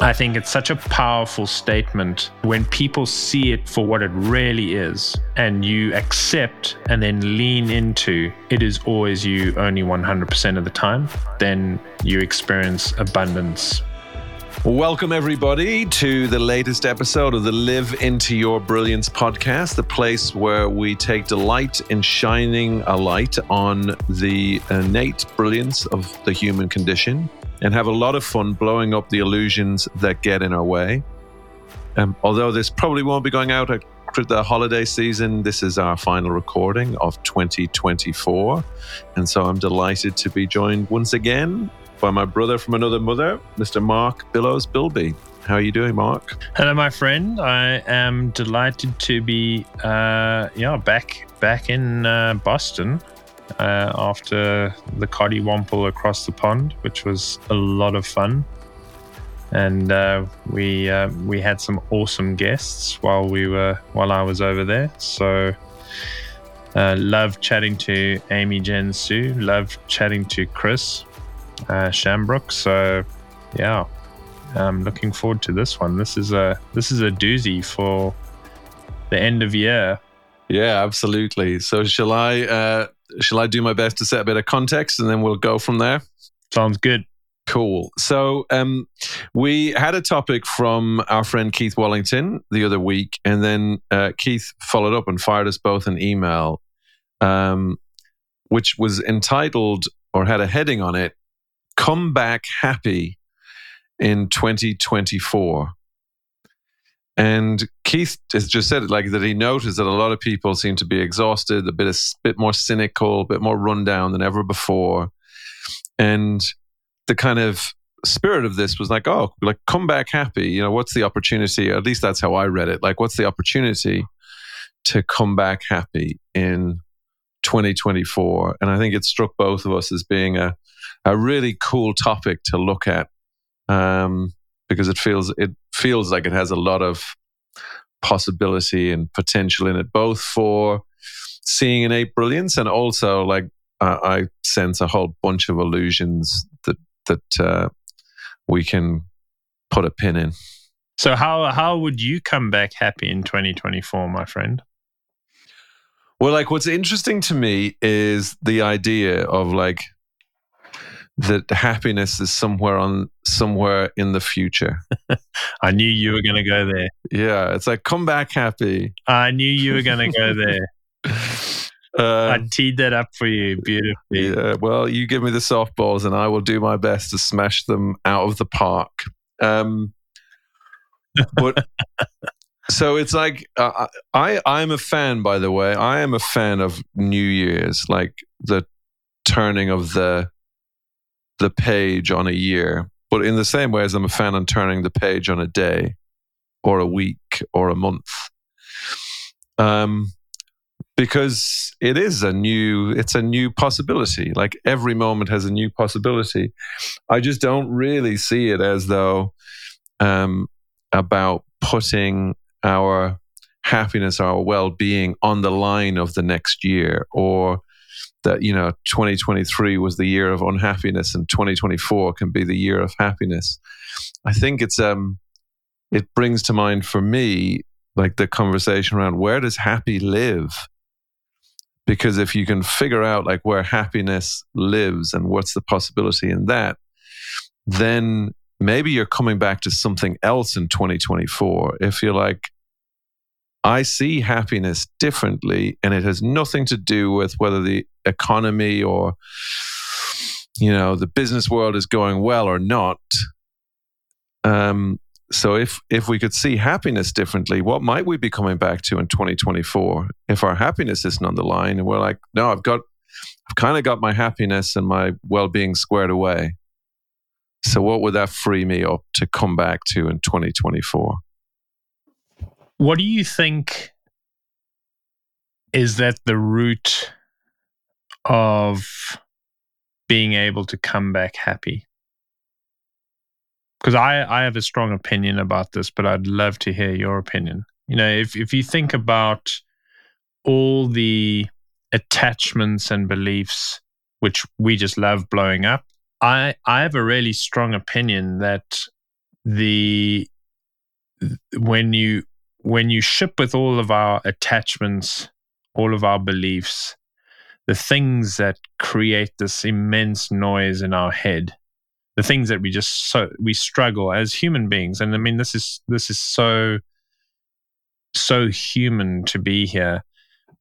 I think it's such a powerful statement when people see it for what it really is and you accept and then lean into it is always you only 100% of the time, then you experience abundance. Welcome, everybody, to the latest episode of the Live Into Your Brilliance podcast, the place where we take delight in shining a light on the innate brilliance of the human condition and have a lot of fun blowing up the illusions that get in our way. Um, although this probably won't be going out at the holiday season, this is our final recording of 2024. And so I'm delighted to be joined once again by my brother from another mother, Mr. Mark Billows Bilby. How are you doing, Mark? Hello, my friend. I am delighted to be, uh, yeah, back back in uh, Boston uh, after the Cottywomple across the pond, which was a lot of fun. And uh, we uh, we had some awesome guests while we were while I was over there. So uh, love chatting to Amy Jen Su. Love chatting to Chris uh, Shambrook. So yeah, I'm looking forward to this one. This is a this is a doozy for the end of year. Yeah, absolutely. So shall I uh, shall I do my best to set a bit of context and then we'll go from there? Sounds good. Cool. So um, we had a topic from our friend Keith Wallington the other week, and then uh, Keith followed up and fired us both an email, um, which was entitled or had a heading on it Come Back Happy in 2024. And Keith has just said it like that he noticed that a lot of people seem to be exhausted, a bit of, bit more cynical, a bit more rundown than ever before. And the kind of spirit of this was like, oh, like come back happy. You know, what's the opportunity? At least that's how I read it. Like, what's the opportunity to come back happy in 2024? And I think it struck both of us as being a a really cool topic to look at. Um, because it feels it feels like it has a lot of possibility and potential in it, both for seeing innate brilliance and also like uh, I sense a whole bunch of illusions that that uh, we can put a pin in. So how how would you come back happy in 2024, my friend? Well, like what's interesting to me is the idea of like that happiness is somewhere on somewhere in the future. I knew you were going to go there. Yeah, it's like come back happy. I knew you were going to go there. Um, I teed that up for you beautifully. Yeah, well, you give me the softballs, and I will do my best to smash them out of the park. Um, but so it's like uh, I I'm a fan, by the way. I am a fan of New Year's, like the turning of the the page on a year, but in the same way as I'm a fan on turning the page on a day or a week or a month. Um, because it is a new it's a new possibility like every moment has a new possibility i just don't really see it as though um, about putting our happiness our well-being on the line of the next year or that you know 2023 was the year of unhappiness and 2024 can be the year of happiness. I think it's um it brings to mind for me like the conversation around where does happy live? Because if you can figure out like where happiness lives and what's the possibility in that then maybe you're coming back to something else in 2024 if you're like I see happiness differently, and it has nothing to do with whether the economy or you know the business world is going well or not. Um, so if if we could see happiness differently, what might we be coming back to in 2024 if our happiness isn't on the line and we're like, no, I've got, I've kind of got my happiness and my well-being squared away. So what would that free me up to come back to in 2024? What do you think is that the root of being able to come back happy? Because I, I have a strong opinion about this, but I'd love to hear your opinion. You know, if, if you think about all the attachments and beliefs which we just love blowing up, I, I have a really strong opinion that the when you when you ship with all of our attachments, all of our beliefs, the things that create this immense noise in our head, the things that we just so we struggle as human beings. And I mean this is this is so so human to be here.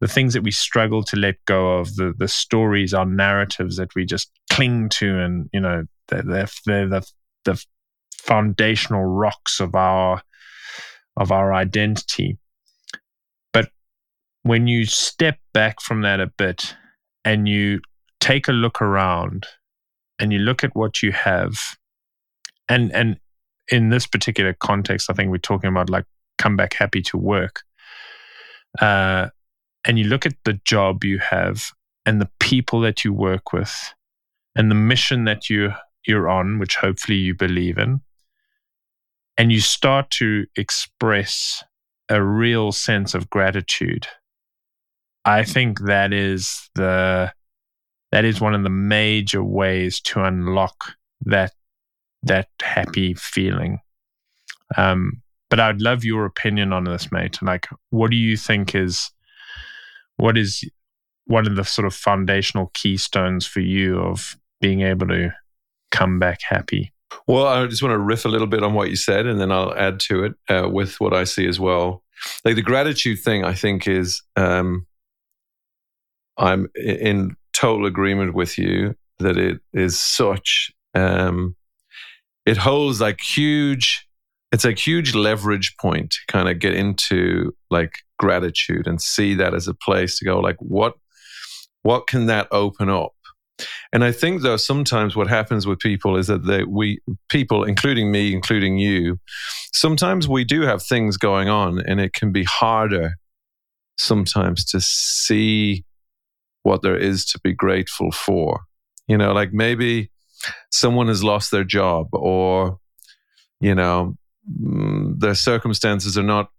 The things that we struggle to let go of, the the stories, our narratives that we just cling to, and you know, they're, they're, they're the the foundational rocks of our of our identity. But when you step back from that a bit and you take a look around and you look at what you have, and and in this particular context, I think we're talking about like come back happy to work. Uh, and you look at the job you have and the people that you work with and the mission that you you're on, which hopefully you believe in, and you start to express a real sense of gratitude. I think that is the that is one of the major ways to unlock that that happy feeling. Um but i'd love your opinion on this mate. Like what do you think is what is one of the sort of foundational keystones for you of being able to come back happy well, I just want to riff a little bit on what you said, and then I'll add to it uh, with what I see as well. Like the gratitude thing, I think is um, I'm in total agreement with you that it is such. Um, it holds like huge. It's a huge leverage point to kind of get into like gratitude and see that as a place to go like what what can that open up and I think though sometimes what happens with people is that they, we people, including me, including you, sometimes we do have things going on, and it can be harder sometimes to see what there is to be grateful for. You know, like maybe someone has lost their job, or you know, mm, their circumstances are not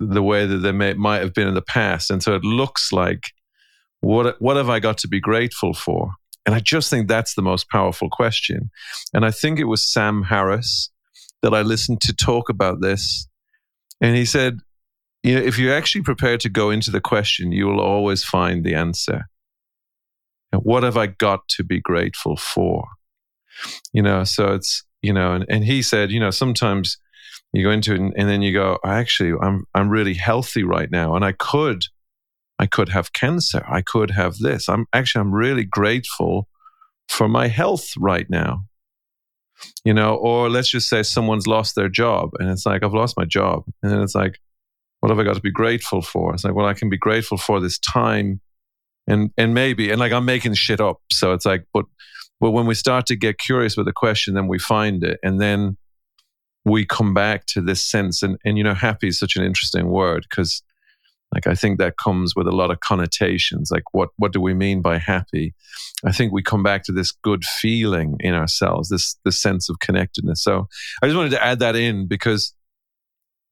the way that they may, might have been in the past, and so it looks like what what have I got to be grateful for? And I just think that's the most powerful question. And I think it was Sam Harris that I listened to talk about this. And he said, you know, if you're actually prepared to go into the question, you will always find the answer. what have I got to be grateful for? You know, so it's, you know, and, and he said, you know, sometimes you go into it and, and then you go, actually, I'm, I'm really healthy right now. And I could I could have cancer. I could have this. I'm actually, I'm really grateful for my health right now. You know, or let's just say someone's lost their job and it's like, I've lost my job. And then it's like, what have I got to be grateful for? It's like, well, I can be grateful for this time and and maybe and like I'm making shit up. So it's like, but but when we start to get curious with the question, then we find it. And then we come back to this sense and and you know, happy is such an interesting word because like I think that comes with a lot of connotations. Like what what do we mean by happy? I think we come back to this good feeling in ourselves, this this sense of connectedness. So I just wanted to add that in because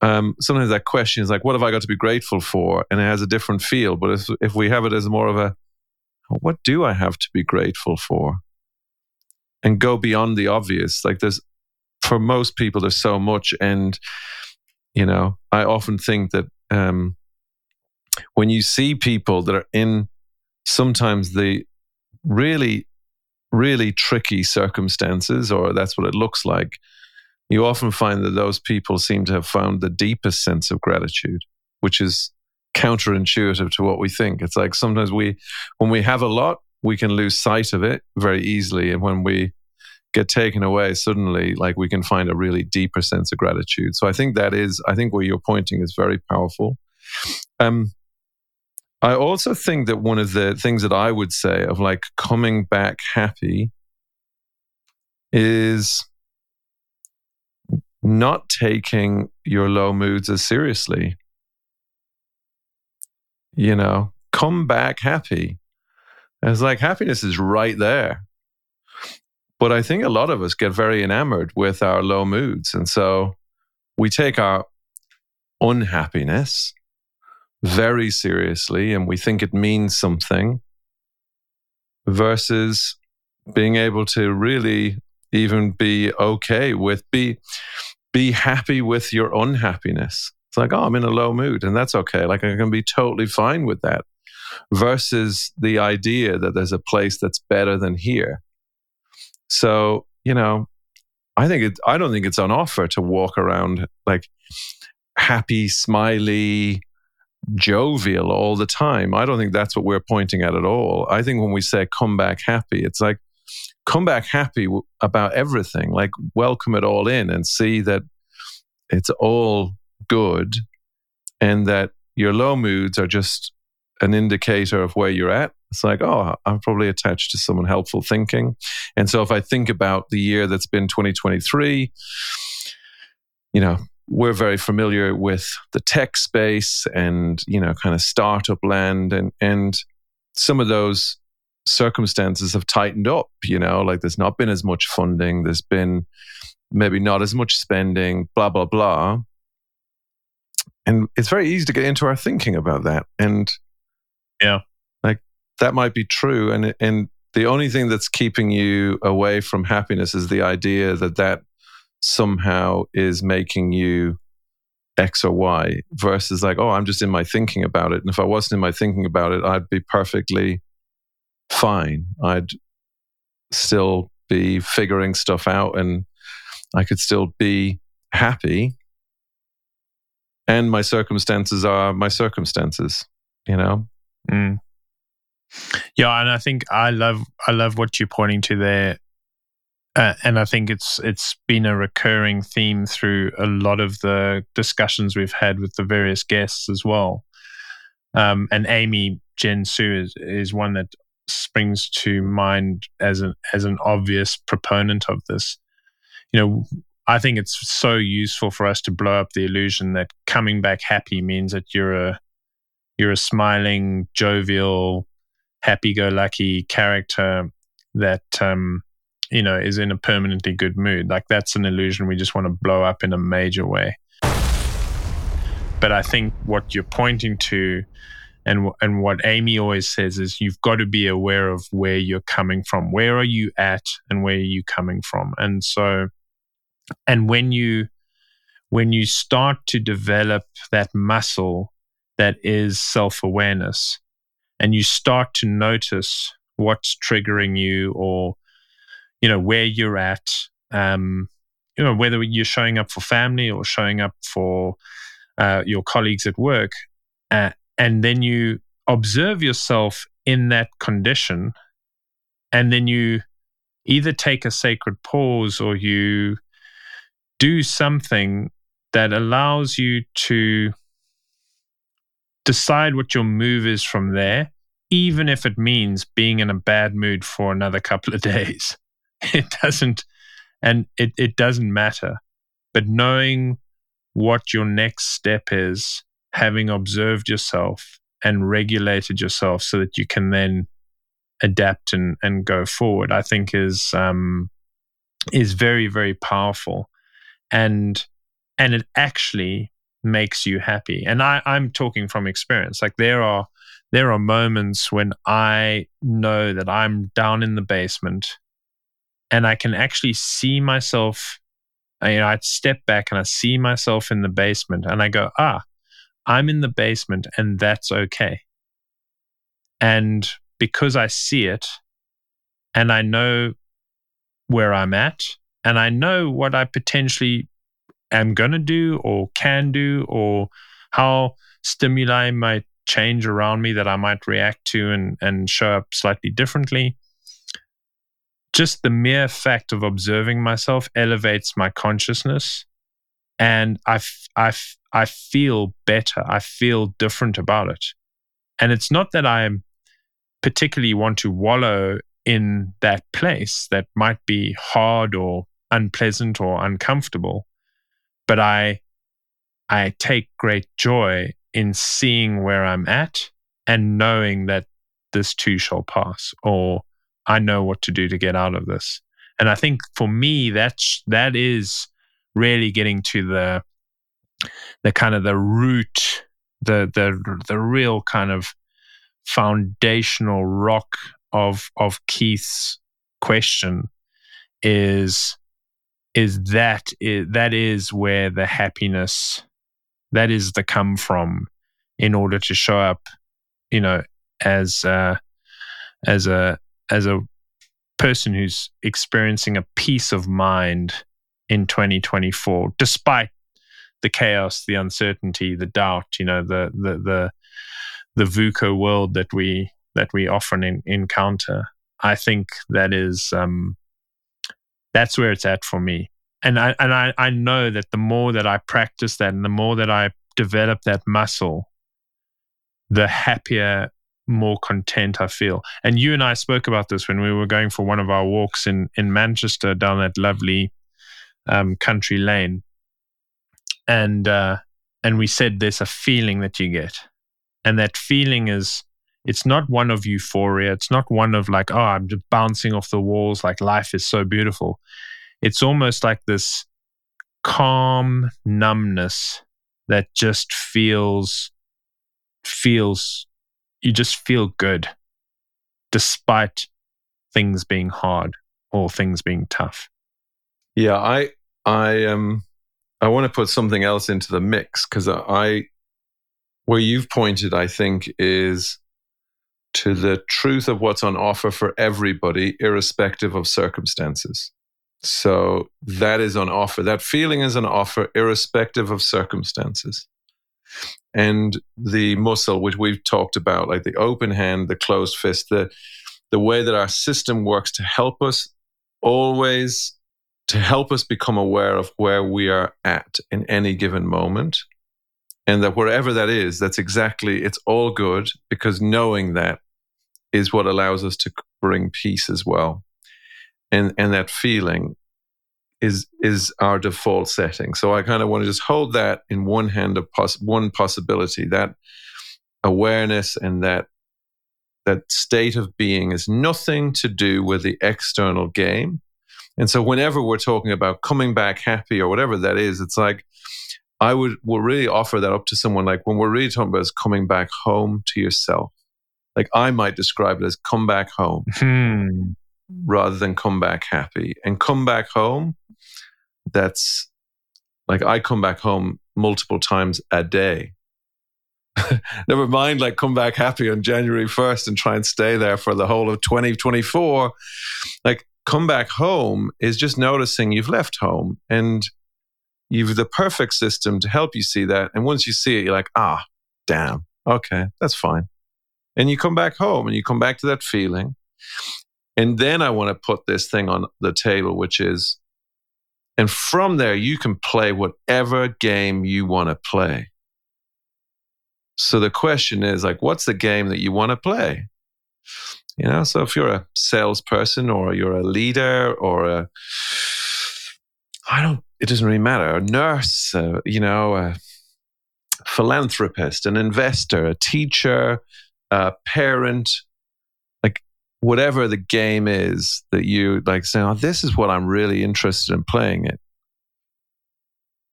um, sometimes that question is like, what have I got to be grateful for? And it has a different feel. But if if we have it as more of a what do I have to be grateful for? And go beyond the obvious. Like there's for most people there's so much and you know, I often think that um, when you see people that are in sometimes the really, really tricky circumstances, or that's what it looks like, you often find that those people seem to have found the deepest sense of gratitude, which is counterintuitive to what we think. It's like sometimes we, when we have a lot, we can lose sight of it very easily. And when we get taken away, suddenly, like we can find a really deeper sense of gratitude. So I think that is, I think where you're pointing is very powerful. Um, I also think that one of the things that I would say of like coming back happy is not taking your low moods as seriously. You know, come back happy. it's like happiness is right there. But I think a lot of us get very enamored with our low moods. And so we take our unhappiness very seriously and we think it means something versus being able to really even be okay with be be happy with your unhappiness. It's like, oh, I'm in a low mood, and that's okay. Like I can be totally fine with that. Versus the idea that there's a place that's better than here. So, you know, I think it I don't think it's on offer to walk around like happy, smiley, jovial all the time. I don't think that's what we're pointing at at all. I think when we say come back happy, it's like come back happy about everything, like welcome it all in and see that it's all good and that your low moods are just an indicator of where you're at. It's like, oh, I'm probably attached to someone helpful thinking. And so if I think about the year that's been 2023, you know, we're very familiar with the tech space and, you know, kind of startup land and and some of those circumstances have tightened up, you know, like there's not been as much funding, there's been maybe not as much spending, blah, blah, blah. And it's very easy to get into our thinking about that. And yeah, like that might be true. And, and the only thing that's keeping you away from happiness is the idea that that somehow is making you X or Y versus like, oh, I'm just in my thinking about it. And if I wasn't in my thinking about it, I'd be perfectly fine. I'd still be figuring stuff out and I could still be happy. And my circumstances are my circumstances, you know? Mm. Yeah, and I think I love I love what you're pointing to there. Uh, and I think it's it's been a recurring theme through a lot of the discussions we've had with the various guests as well. Um, and Amy Jen Su is, is one that springs to mind as an as an obvious proponent of this. You know, I think it's so useful for us to blow up the illusion that coming back happy means that you're a you're a smiling, jovial, happy-go-lucky character that um, you know is in a permanently good mood. Like that's an illusion we just want to blow up in a major way. But I think what you're pointing to and and what Amy always says is you've got to be aware of where you're coming from. Where are you at, and where are you coming from? And so, and when you when you start to develop that muscle that is self awareness, and you start to notice what's triggering you, or you know where you're at, um, you know whether you're showing up for family or showing up for uh, your colleagues at work. Uh, and then you observe yourself in that condition and then you either take a sacred pause or you do something that allows you to decide what your move is from there even if it means being in a bad mood for another couple of days it doesn't and it, it doesn't matter but knowing what your next step is having observed yourself and regulated yourself so that you can then adapt and, and go forward, I think is um, is very, very powerful. And and it actually makes you happy. And I, I'm talking from experience. Like there are there are moments when I know that I'm down in the basement and I can actually see myself. You know, I step back and I see myself in the basement and I go, ah, I'm in the basement and that's okay. And because I see it and I know where I'm at and I know what I potentially am going to do or can do or how stimuli might change around me that I might react to and, and show up slightly differently. Just the mere fact of observing myself elevates my consciousness and I, I, I feel better. I feel different about it. And it's not that I particularly want to wallow in that place that might be hard or unpleasant or uncomfortable, but I, I take great joy in seeing where I'm at and knowing that this too shall pass, or I know what to do to get out of this. And I think for me, that's that is really getting to the the kind of the root, the the the real kind of foundational rock of of Keith's question is is that is, that is where the happiness that is the come from in order to show up you know as uh, as a as a person who's experiencing a peace of mind in 2024 despite the chaos the uncertainty the doubt you know the the the the VUCA world that we that we often in, encounter i think that is um that's where it's at for me. And I and I, I know that the more that I practice that and the more that I develop that muscle, the happier, more content I feel. And you and I spoke about this when we were going for one of our walks in in Manchester down that lovely um, country lane, and uh, and we said there's a feeling that you get, and that feeling is it's not one of euphoria. It's not one of like, oh, I'm just bouncing off the walls, like life is so beautiful it's almost like this calm numbness that just feels feels you just feel good despite things being hard or things being tough yeah i i um i want to put something else into the mix because i where you've pointed i think is to the truth of what's on offer for everybody irrespective of circumstances so that is on offer. That feeling is on offer, irrespective of circumstances. And the muscle, which we've talked about, like the open hand, the closed fist, the the way that our system works to help us always to help us become aware of where we are at in any given moment. And that wherever that is, that's exactly, it's all good because knowing that is what allows us to bring peace as well and and that feeling is is our default setting. So I kind of want to just hold that in one hand of pos- one possibility that awareness and that that state of being is nothing to do with the external game. And so whenever we're talking about coming back happy or whatever that is, it's like I would will really offer that up to someone like when we're really talking about is coming back home to yourself. Like I might describe it as come back home. Hmm rather than come back happy. And come back home, that's like I come back home multiple times a day. Never mind, like come back happy on January 1st and try and stay there for the whole of 2024. Like come back home is just noticing you've left home and you've the perfect system to help you see that. And once you see it, you're like, ah, damn, okay, that's fine. And you come back home and you come back to that feeling. And then I want to put this thing on the table, which is, and from there, you can play whatever game you want to play. So the question is like, what's the game that you want to play? You know, so if you're a salesperson or you're a leader or a, I don't, it doesn't really matter, a nurse, you know, a philanthropist, an investor, a teacher, a parent, whatever the game is that you like saying, oh, this is what I'm really interested in playing it.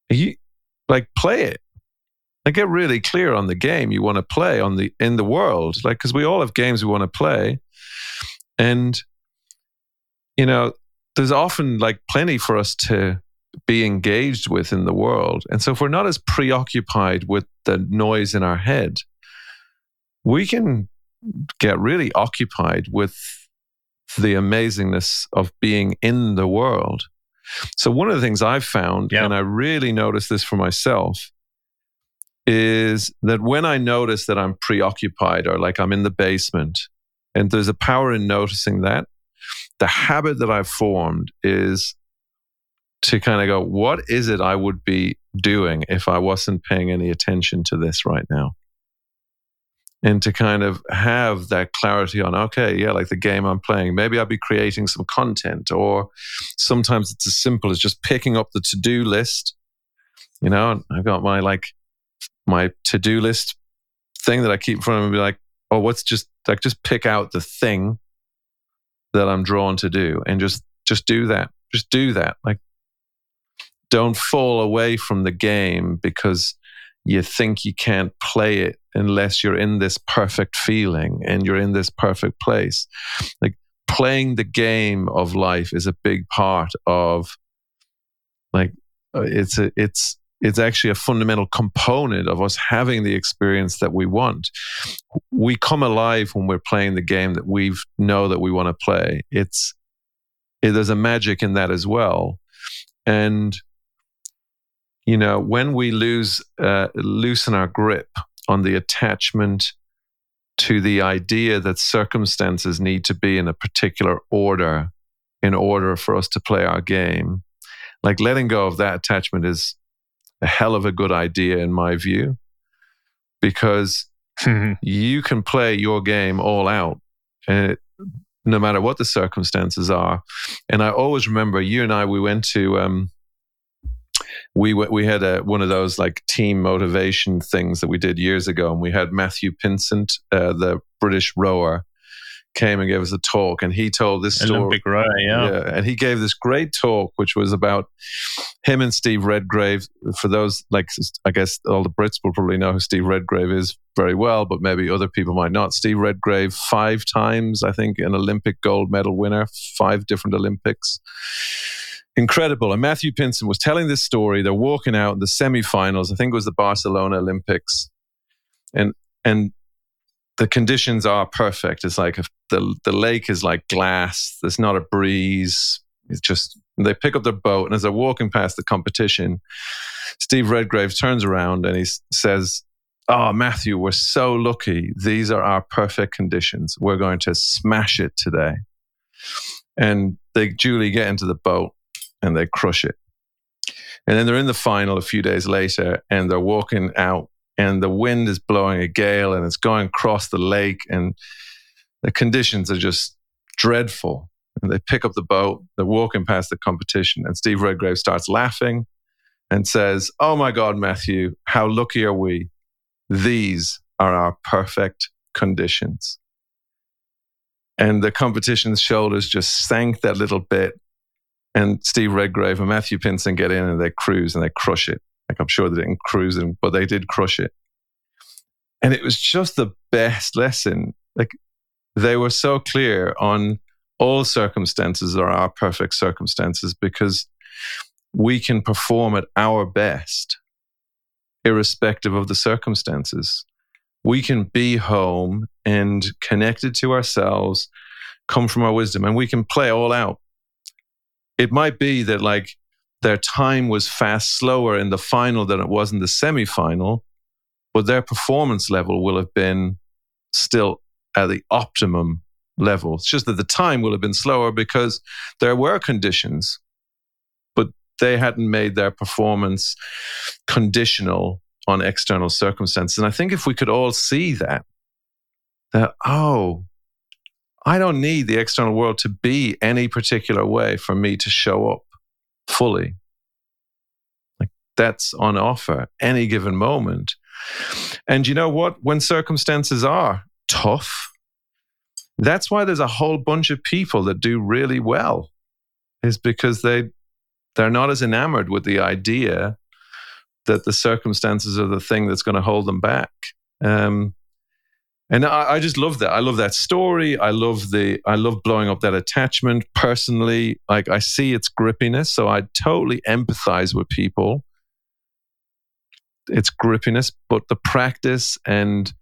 You like play it. Like get really clear on the game you want to play on the in the world. Like because we all have games we want to play. And you know, there's often like plenty for us to be engaged with in the world. And so if we're not as preoccupied with the noise in our head, we can get really occupied with the amazingness of being in the world. So, one of the things I've found, yeah. and I really noticed this for myself, is that when I notice that I'm preoccupied or like I'm in the basement, and there's a power in noticing that, the habit that I've formed is to kind of go, what is it I would be doing if I wasn't paying any attention to this right now? And to kind of have that clarity on okay yeah like the game i'm playing maybe i'll be creating some content or sometimes it's as simple as just picking up the to-do list you know i've got my like my to-do list thing that i keep in front of me and be like oh what's just like just pick out the thing that i'm drawn to do and just just do that just do that. Like don't fall away from the game because you think you can't play it unless you're in this perfect feeling and you're in this perfect place. Like playing the game of life is a big part of Like uh, it's a, it's it's actually a fundamental component of us having the experience that we want. We come alive when we're playing the game that we know that we want to play. It's it, there's a magic in that as well, and you know when we lose uh, loosen our grip on the attachment to the idea that circumstances need to be in a particular order in order for us to play our game. Like letting go of that attachment is a hell of a good idea in my view because you can play your game all out and it, no matter what the circumstances are. And i always remember you and i we went to um, we we had a, one of those like team motivation things that we did years ago and we had matthew pinsent uh, the british rower came and gave us a talk, and he told this story. Olympic Ray, yeah. yeah. And he gave this great talk, which was about him and Steve Redgrave. For those, like, I guess all the Brits will probably know who Steve Redgrave is very well, but maybe other people might not. Steve Redgrave, five times, I think, an Olympic gold medal winner, five different Olympics. Incredible. And Matthew Pinsent was telling this story. They're walking out in the semifinals. I think it was the Barcelona Olympics. And and the conditions are perfect. It's like the the lake is like glass. There's not a breeze. It's just they pick up their boat, and as they're walking past the competition, Steve Redgrave turns around and he says, "Oh, Matthew, we're so lucky. These are our perfect conditions. We're going to smash it today." And they duly get into the boat and they crush it. And then they're in the final a few days later, and they're walking out and the wind is blowing a gale and it's going across the lake and the conditions are just dreadful. And they pick up the boat, they're walking past the competition, and Steve Redgrave starts laughing and says, Oh my God, Matthew, how lucky are we? These are our perfect conditions. And the competition's shoulders just sank that little bit. And Steve Redgrave and Matthew Pinsent get in and they cruise and they crush it. Like I'm sure they didn't cruise in, but they did crush it. And it was just the best lesson. Like they were so clear on all circumstances are our perfect circumstances because we can perform at our best irrespective of the circumstances. We can be home and connected to ourselves, come from our wisdom, and we can play all out. It might be that, like, their time was fast slower in the final than it was in the semi-final, but their performance level will have been still at the optimum level. It's just that the time will have been slower because there were conditions, but they hadn't made their performance conditional on external circumstances. And I think if we could all see that, that, oh, I don't need the external world to be any particular way for me to show up fully. Like that's on offer any given moment. And you know what? When circumstances are tough, that's why there's a whole bunch of people that do really well, is because they they're not as enamored with the idea that the circumstances are the thing that's going to hold them back. Um, and I, I, just love that. I love that story. I love the. I love blowing up that attachment personally. Like I see its grippiness, so I totally empathize with people. Its grippiness, but the practice and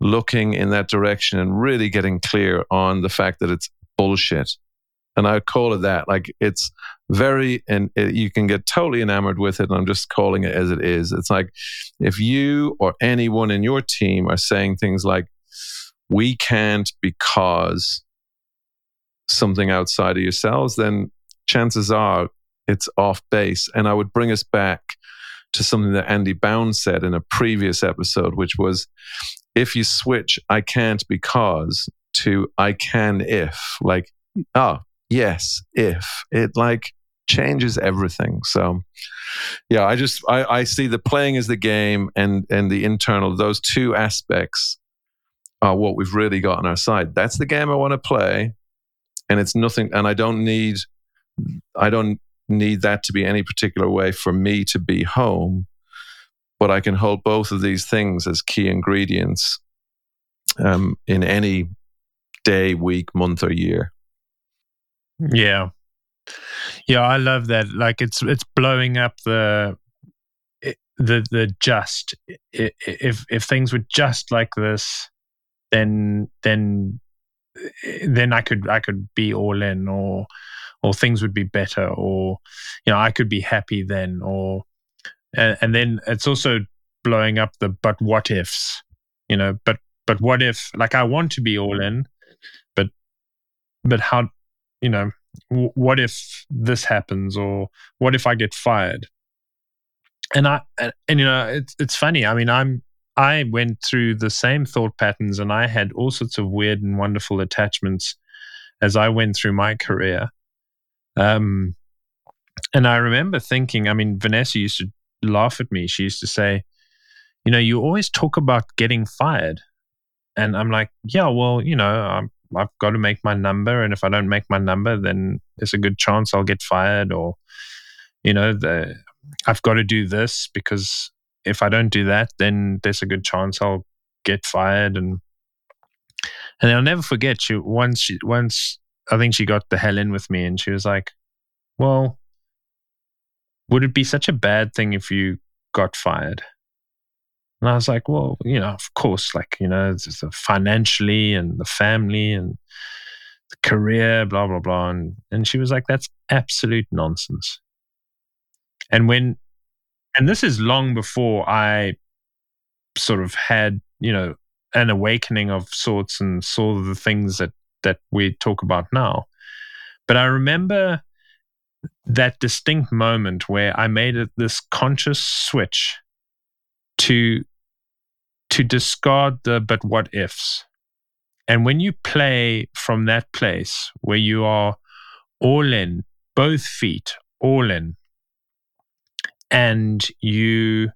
looking in that direction and really getting clear on the fact that it's bullshit. And I call it that. Like it's very, and it, you can get totally enamored with it. And I'm just calling it as it is. It's like if you or anyone in your team are saying things like, we can't because something outside of yourselves, then chances are it's off base. And I would bring us back to something that Andy Bounds said in a previous episode, which was if you switch I can't because to I can if, like, ah, oh, yes, if, it like changes everything. So yeah, I just I, I see the playing as the game and and the internal, those two aspects what we've really got on our side. That's the game I want to play. And it's nothing, and I don't need, I don't need that to be any particular way for me to be home. But I can hold both of these things as key ingredients um, in any day, week, month, or year. Yeah. Yeah, I love that. Like it's it's blowing up the the the just. If if things were just like this, then then then I could I could be all in, or or things would be better, or you know I could be happy then, or and, and then it's also blowing up the but what ifs, you know. But but what if like I want to be all in, but but how you know what if this happens or what if I get fired? And I and, and you know it's it's funny. I mean I'm I went through the same thought patterns and I had all sorts of weird and wonderful attachments as I went through my career. Um, and I remember thinking, I mean, Vanessa used to laugh at me. She used to say, you know, you always talk about getting fired. And I'm like, yeah, well, you know, I'm, I've got to make my number. And if I don't make my number, then there's a good chance I'll get fired. Or, you know, the, I've got to do this because if I don't do that, then there's a good chance I'll get fired. And and I'll never forget. She once she once I think she got the hell in with me, and she was like, "Well, would it be such a bad thing if you got fired?" And I was like, "Well, you know, of course, like you know, financially and the family and the career, blah blah blah." And and she was like, "That's absolute nonsense." And when and this is long before I sort of had, you know, an awakening of sorts and saw the things that that we talk about now. But I remember that distinct moment where I made it this conscious switch to to discard the but what ifs. And when you play from that place where you are all in, both feet all in, and you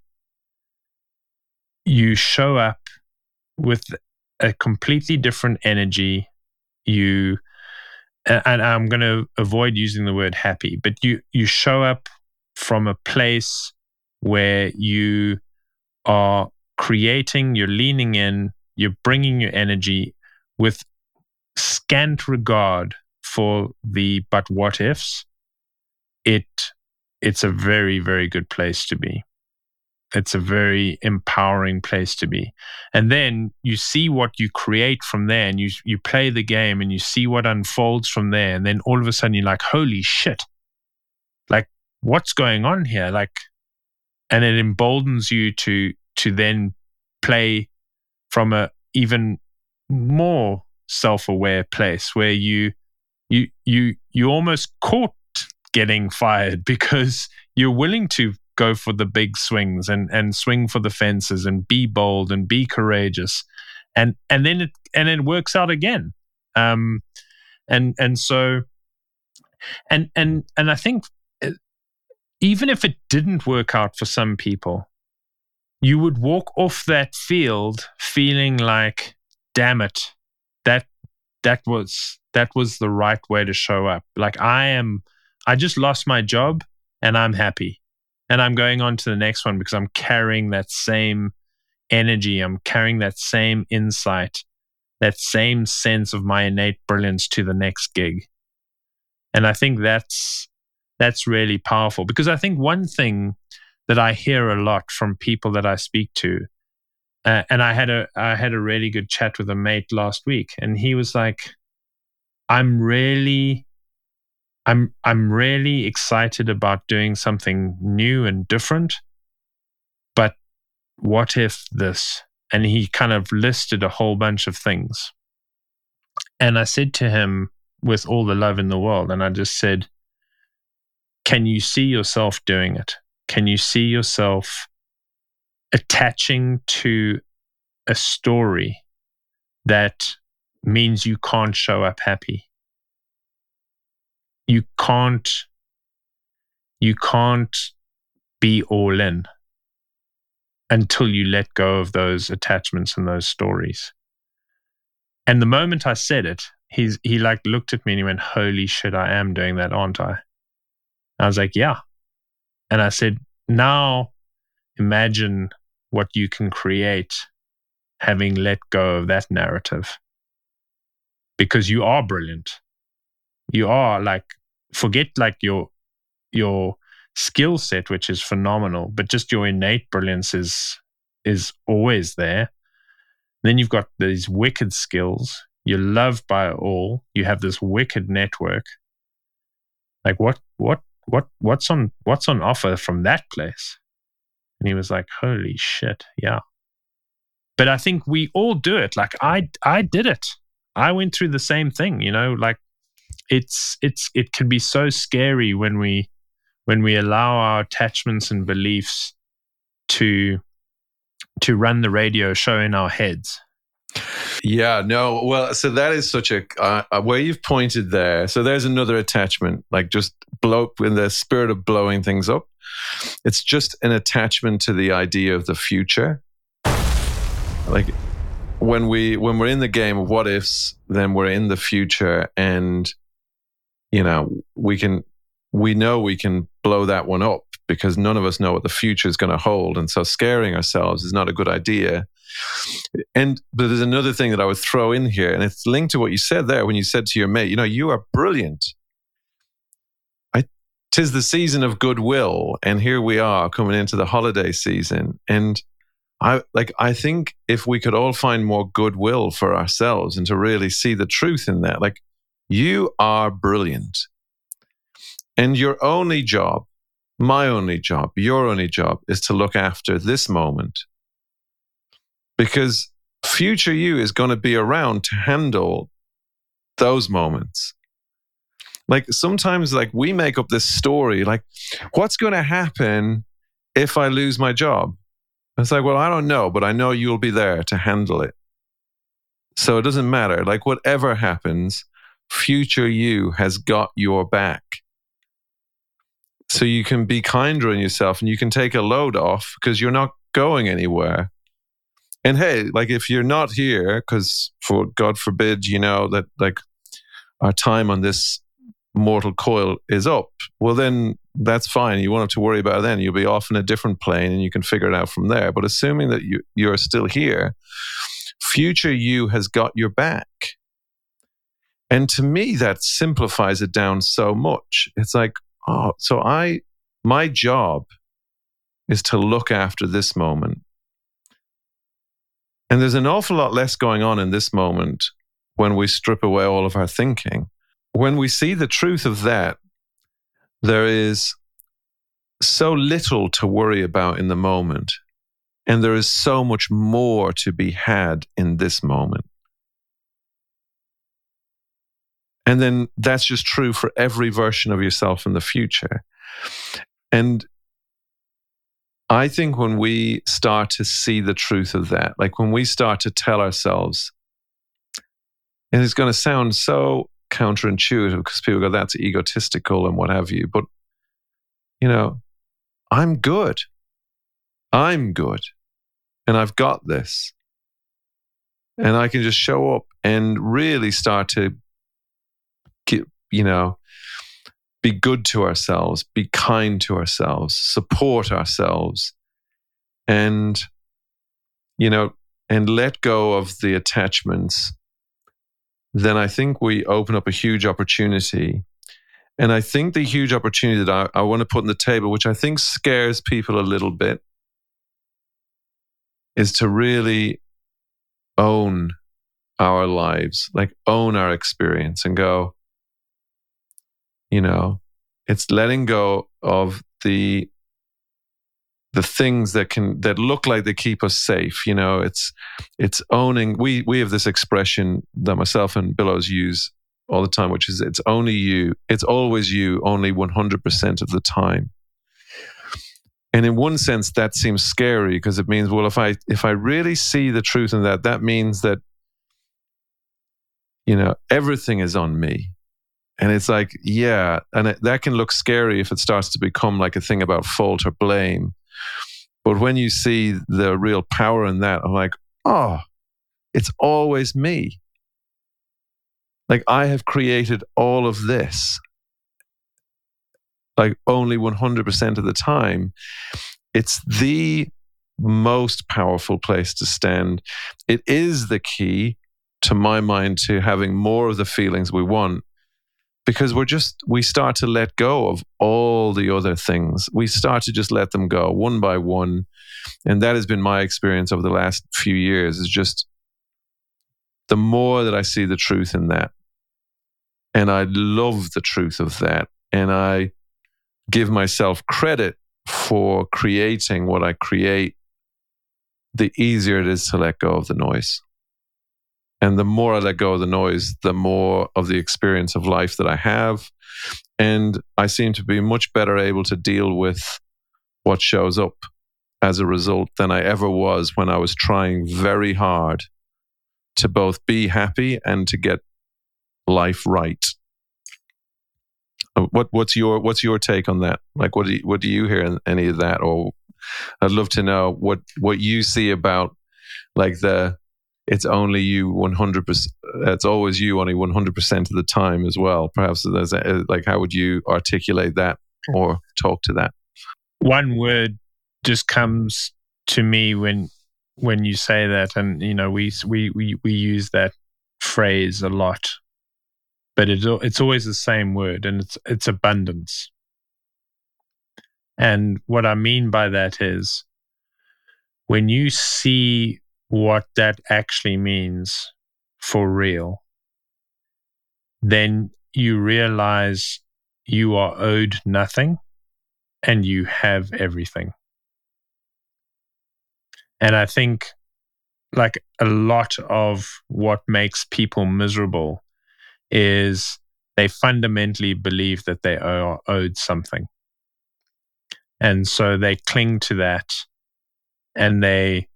you show up with a completely different energy. You and I'm going to avoid using the word happy but you you show up from a place where you are creating you're leaning in you're bringing your energy with scant regard for the but what ifs. It it's a very, very good place to be. It's a very empowering place to be. And then you see what you create from there and you, you play the game and you see what unfolds from there. And then all of a sudden you're like, holy shit, like what's going on here? Like, and it emboldens you to, to then play from a even more self-aware place where you, you, you, you almost caught getting fired because you're willing to go for the big swings and and swing for the fences and be bold and be courageous. And and then it and it works out again. Um and and so and and and i think uh, even if it didn't work out for some people you would walk off that field feeling like damn it that that was that was the right way to show up. Like i am I just lost my job and I'm happy. And I'm going on to the next one because I'm carrying that same energy. I'm carrying that same insight, that same sense of my innate brilliance to the next gig. And I think that's that's really powerful because I think one thing that I hear a lot from people that I speak to, uh, and I had a I had a really good chat with a mate last week, and he was like, "I'm really I'm I'm really excited about doing something new and different. But what if this? And he kind of listed a whole bunch of things. And I said to him with all the love in the world, and I just said, Can you see yourself doing it? Can you see yourself attaching to a story that means you can't show up happy? You can't you can't be all in until you let go of those attachments and those stories. And the moment I said it, he's he like looked at me and he went, Holy shit, I am doing that, aren't I? I was like, Yeah. And I said, Now imagine what you can create having let go of that narrative. Because you are brilliant. You are like forget like your your skill set, which is phenomenal, but just your innate brilliance is is always there. Then you've got these wicked skills. You're loved by all. You have this wicked network. Like what what what what's on what's on offer from that place? And he was like, Holy shit, yeah. But I think we all do it. Like I I did it. I went through the same thing, you know, like it's it's it can be so scary when we when we allow our attachments and beliefs to to run the radio show in our heads. Yeah, no. Well, so that is such a uh, where you've pointed there. So there's another attachment, like just blow in the spirit of blowing things up. It's just an attachment to the idea of the future. Like when we when we're in the game of what ifs, then we're in the future, and you know we can we know we can blow that one up because none of us know what the future is going to hold. And so scaring ourselves is not a good idea. And but there's another thing that I would throw in here, and it's linked to what you said there when you said to your mate, you know, you are brilliant. I tis the season of goodwill, and here we are coming into the holiday season. And I like I think if we could all find more goodwill for ourselves and to really see the truth in that, like you are brilliant. And your only job my only job, your only job is to look after this moment. Because future you is going to be around to handle those moments. Like sometimes, like we make up this story, like, what's going to happen if I lose my job? It's like, well, I don't know, but I know you'll be there to handle it. So it doesn't matter. Like, whatever happens, future you has got your back so you can be kinder on yourself and you can take a load off because you're not going anywhere. And hey, like if you're not here, because for God forbid, you know, that like our time on this mortal coil is up, well, then that's fine. You won't have to worry about it then. You'll be off in a different plane and you can figure it out from there. But assuming that you, you're still here, future you has got your back. And to me, that simplifies it down so much. It's like, oh, so I, my job is to look after this moment. And there's an awful lot less going on in this moment when we strip away all of our thinking. When we see the truth of that, there is so little to worry about in the moment. And there is so much more to be had in this moment. And then that's just true for every version of yourself in the future. And I think when we start to see the truth of that, like when we start to tell ourselves, and it's going to sound so counterintuitive because people go, that's egotistical and what have you. But, you know, I'm good. I'm good. And I've got this. And I can just show up and really start to you know, be good to ourselves, be kind to ourselves, support ourselves, and, you know, and let go of the attachments, then I think we open up a huge opportunity. And I think the huge opportunity that I, I want to put on the table, which I think scares people a little bit, is to really own our lives, like own our experience and go, you know it's letting go of the the things that can that look like they keep us safe you know it's it's owning we we have this expression that myself and billows use all the time which is it's only you it's always you only 100% of the time. And in one sense that seems scary because it means well if i if i really see the truth in that that means that you know everything is on me and it's like, yeah, and it, that can look scary if it starts to become like a thing about fault or blame. But when you see the real power in that, I'm like, oh, it's always me. Like I have created all of this. Like only 100% of the time. It's the most powerful place to stand. It is the key, to my mind, to having more of the feelings we want because we're just we start to let go of all the other things. We start to just let them go one by one. And that has been my experience over the last few years is just the more that i see the truth in that and i love the truth of that and i give myself credit for creating what i create the easier it is to let go of the noise and the more I let go of the noise, the more of the experience of life that I have. And I seem to be much better able to deal with what shows up as a result than I ever was when I was trying very hard to both be happy and to get life right. Uh, what what's your what's your take on that? Like, what do you, what do you hear in any of that? Or I'd love to know what what you see about like the it's only you 100% it's always you only 100% of the time as well. Perhaps there's a, uh, like how would you articulate that or talk to that? One word just comes to me when when you say that and you know we we we, we use that phrase a lot. But it's it's always the same word and it's it's abundance. And what i mean by that is when you see what that actually means for real, then you realize you are owed nothing and you have everything. And I think, like a lot of what makes people miserable is they fundamentally believe that they are owed something. And so they cling to that and they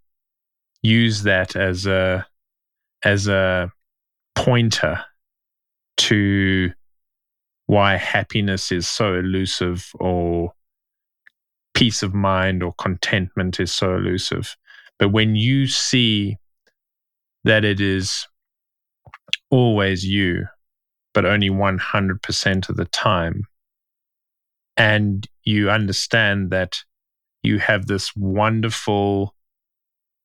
use that as a as a pointer to why happiness is so elusive or peace of mind or contentment is so elusive. But when you see that it is always you, but only 100% of the time, and you understand that you have this wonderful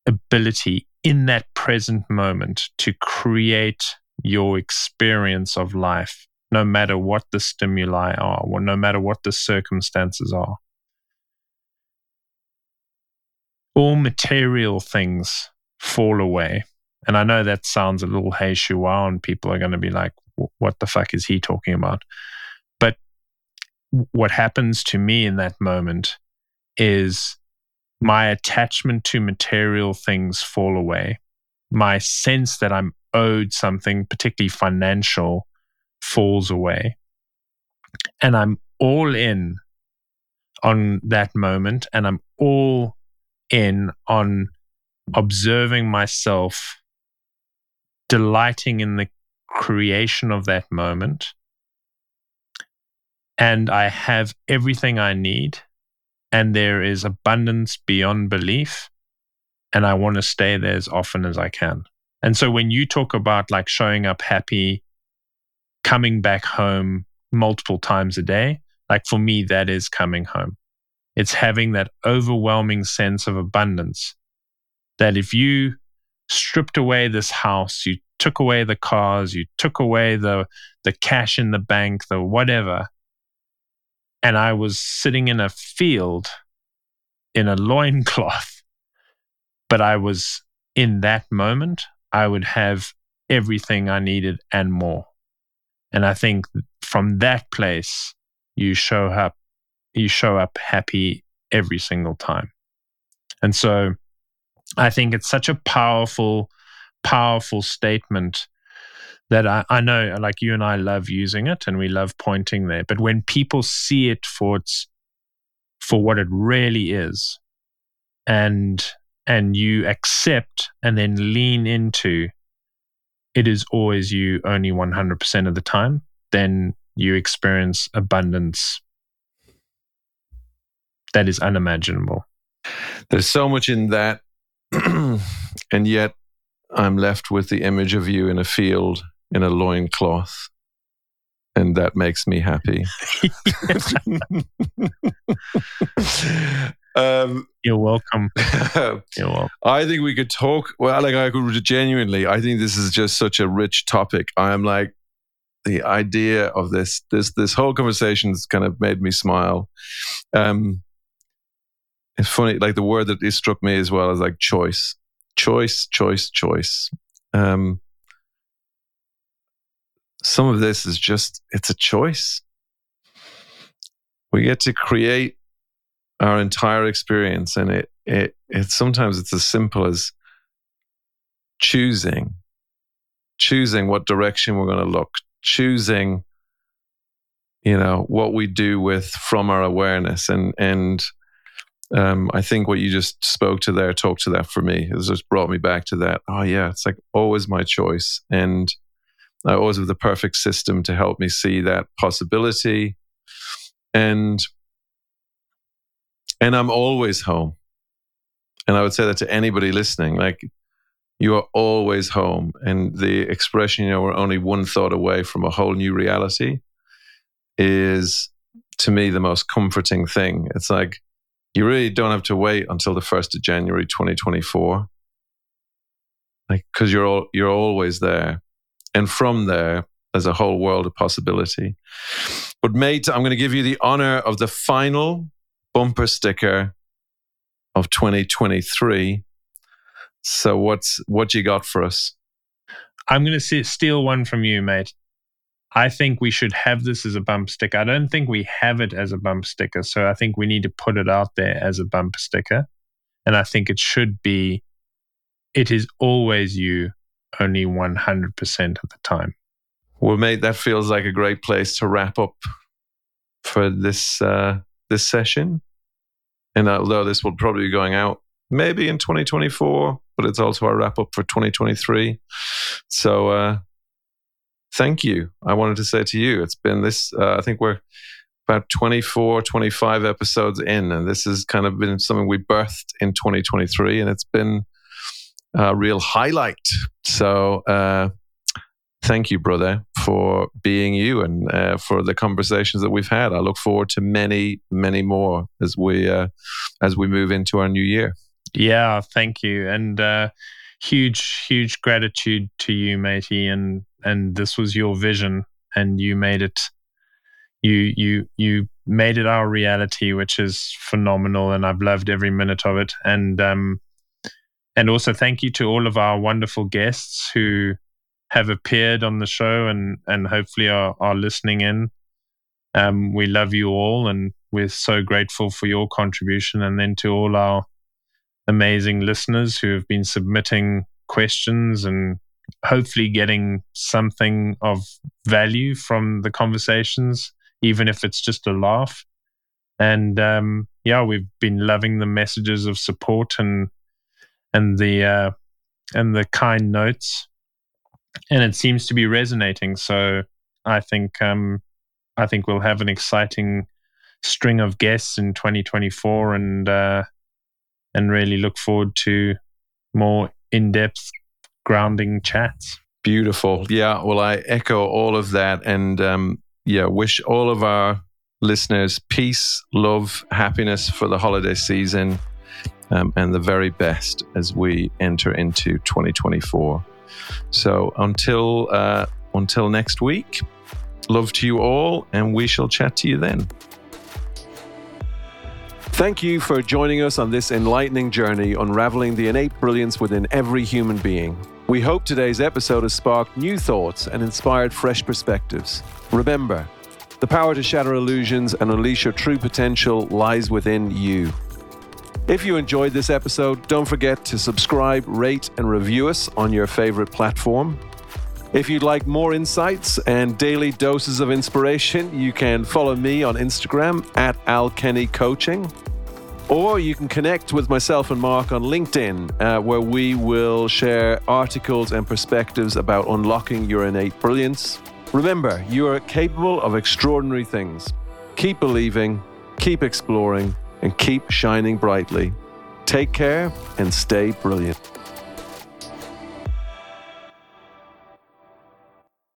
ability in that present moment to create your experience of life, no matter what the stimuli are, or no matter what the circumstances are. All material things fall away. And I know that sounds a little hey shua, and people are going to be like, what the fuck is he talking about? But what happens to me in that moment is my attachment to material things fall away. My sense that I'm owed something, particularly financial, falls away. And I'm all in on that moment and I'm all in on observing myself, delighting in the creation of that moment. And I have everything I need and there is abundance beyond belief. And I want to stay there as often as I can. And so when you talk about like showing up happy, coming back home multiple times a day, like for me, that is coming home. It's having that overwhelming sense of abundance that if you stripped away this house, you took away the cars, you took away the, the cash in the bank, the whatever, and I was sitting in a field in a loincloth, but I was in that moment, I would have everything I needed and more. And I think from that place, you show up, you show up happy every single time. And so I think it's such a powerful, powerful statement that I, I know like you and I love using it and we love pointing there. But when people see it for its for what it really is and and you accept and then lean into it is always you only 100% of the time, then you experience abundance that is unimaginable. There's so much in that. and yet I'm left with the image of you in a field in a loincloth and that makes me happy. um, You're welcome. You're welcome. I think we could talk. Well, like I could genuinely. I think this is just such a rich topic. I am like, the idea of this this this whole conversation has kind of made me smile. Um, it's funny, like the word that struck me as well is like choice, choice, choice, choice. Um, some of this is just it's a choice. We get to create our entire experience, and it it it sometimes it's as simple as choosing choosing what direction we're going to look choosing you know what we do with from our awareness and and um, I think what you just spoke to there, talked to that for me. It just brought me back to that. Oh yeah, it's like always my choice, and I always have the perfect system to help me see that possibility, and and I'm always home. And I would say that to anybody listening, like you are always home. And the expression, you know, we're only one thought away from a whole new reality is to me the most comforting thing. It's like you really don't have to wait until the 1st of January 2024. Like, because you're all, you're always there. And from there, there's a whole world of possibility. But, mate, I'm going to give you the honor of the final bumper sticker of 2023 so what's what you got for us? I'm going to steal one from you, mate. I think we should have this as a bump sticker. I don't think we have it as a bump sticker, so I think we need to put it out there as a bumper sticker. And I think it should be it is always you only 100% of the time. Well, mate, that feels like a great place to wrap up for this uh, this session. And although this will probably be going out maybe in 2024, but it's also our wrap up for 2023. So, uh, thank you. I wanted to say to you, it's been this, uh, I think we're about 24, 25 episodes in, and this has kind of been something we birthed in 2023, and it's been a real highlight. So, uh, thank you, brother, for being you and uh, for the conversations that we've had. I look forward to many, many more as we uh, as we move into our new year. Yeah, thank you, and uh, huge, huge gratitude to you, matey. And and this was your vision, and you made it. You you you made it our reality, which is phenomenal, and I've loved every minute of it. And um, and also thank you to all of our wonderful guests who have appeared on the show and and hopefully are are listening in. Um, we love you all, and we're so grateful for your contribution. And then to all our amazing listeners who have been submitting questions and hopefully getting something of value from the conversations, even if it's just a laugh. And um, yeah, we've been loving the messages of support and and the uh, and the kind notes, and it seems to be resonating. So I think um, I think we'll have an exciting string of guests in 2024, and uh, and really look forward to more in depth grounding chats. Beautiful. Yeah. Well, I echo all of that. And um, yeah, wish all of our listeners peace, love, happiness for the holiday season um, and the very best as we enter into 2024. So until, uh, until next week, love to you all, and we shall chat to you then. Thank you for joining us on this enlightening journey unraveling the innate brilliance within every human being. We hope today's episode has sparked new thoughts and inspired fresh perspectives. Remember, the power to shatter illusions and unleash your true potential lies within you. If you enjoyed this episode, don't forget to subscribe, rate, and review us on your favorite platform. If you'd like more insights and daily doses of inspiration, you can follow me on Instagram at Al Kenny Coaching. Or you can connect with myself and Mark on LinkedIn, uh, where we will share articles and perspectives about unlocking your innate brilliance. Remember, you are capable of extraordinary things. Keep believing, keep exploring, and keep shining brightly. Take care and stay brilliant.